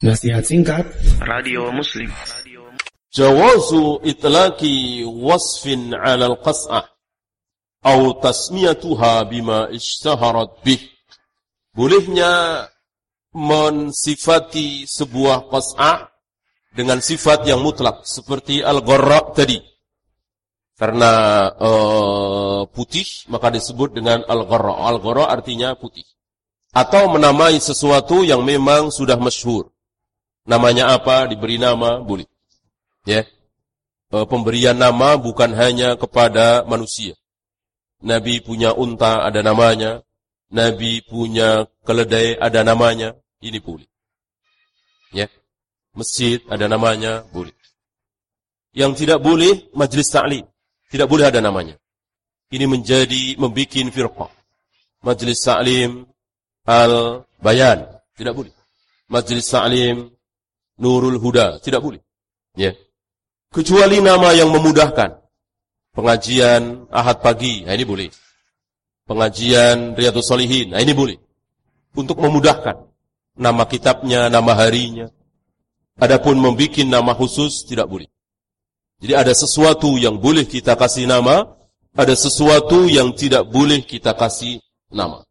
Nasihat singkat Radio Muslim Jawazu itlaki wasfin ala al-qas'ah Au tasmiyatuha bima ishtaharat bih Bolehnya mensifati sebuah qas'ah dengan sifat yang mutlak seperti al-gharra tadi. Karena uh, putih maka disebut dengan al-gharra. Al-gharra artinya putih. Atau menamai sesuatu yang memang sudah masyhur Namanya apa, diberi nama, boleh. Ya. E, pemberian nama bukan hanya kepada manusia. Nabi punya unta, ada namanya. Nabi punya keledai, ada namanya. Ini boleh. Ya. Masjid, ada namanya, boleh. Yang tidak boleh, majlis ta'lim. Tidak boleh ada namanya. Ini menjadi, membuat firqah. Majlis ta'lim, al-bayan. Tidak boleh. Majlis ta'lim, Nurul Huda, tidak boleh. Ya. Kecuali nama yang memudahkan. Pengajian Ahad pagi, nah ini boleh. Pengajian Riyadus Solihin, nah ini boleh. Untuk memudahkan. Nama kitabnya, nama harinya. Adapun membuat nama khusus, tidak boleh. Jadi ada sesuatu yang boleh kita kasih nama, ada sesuatu yang tidak boleh kita kasih nama.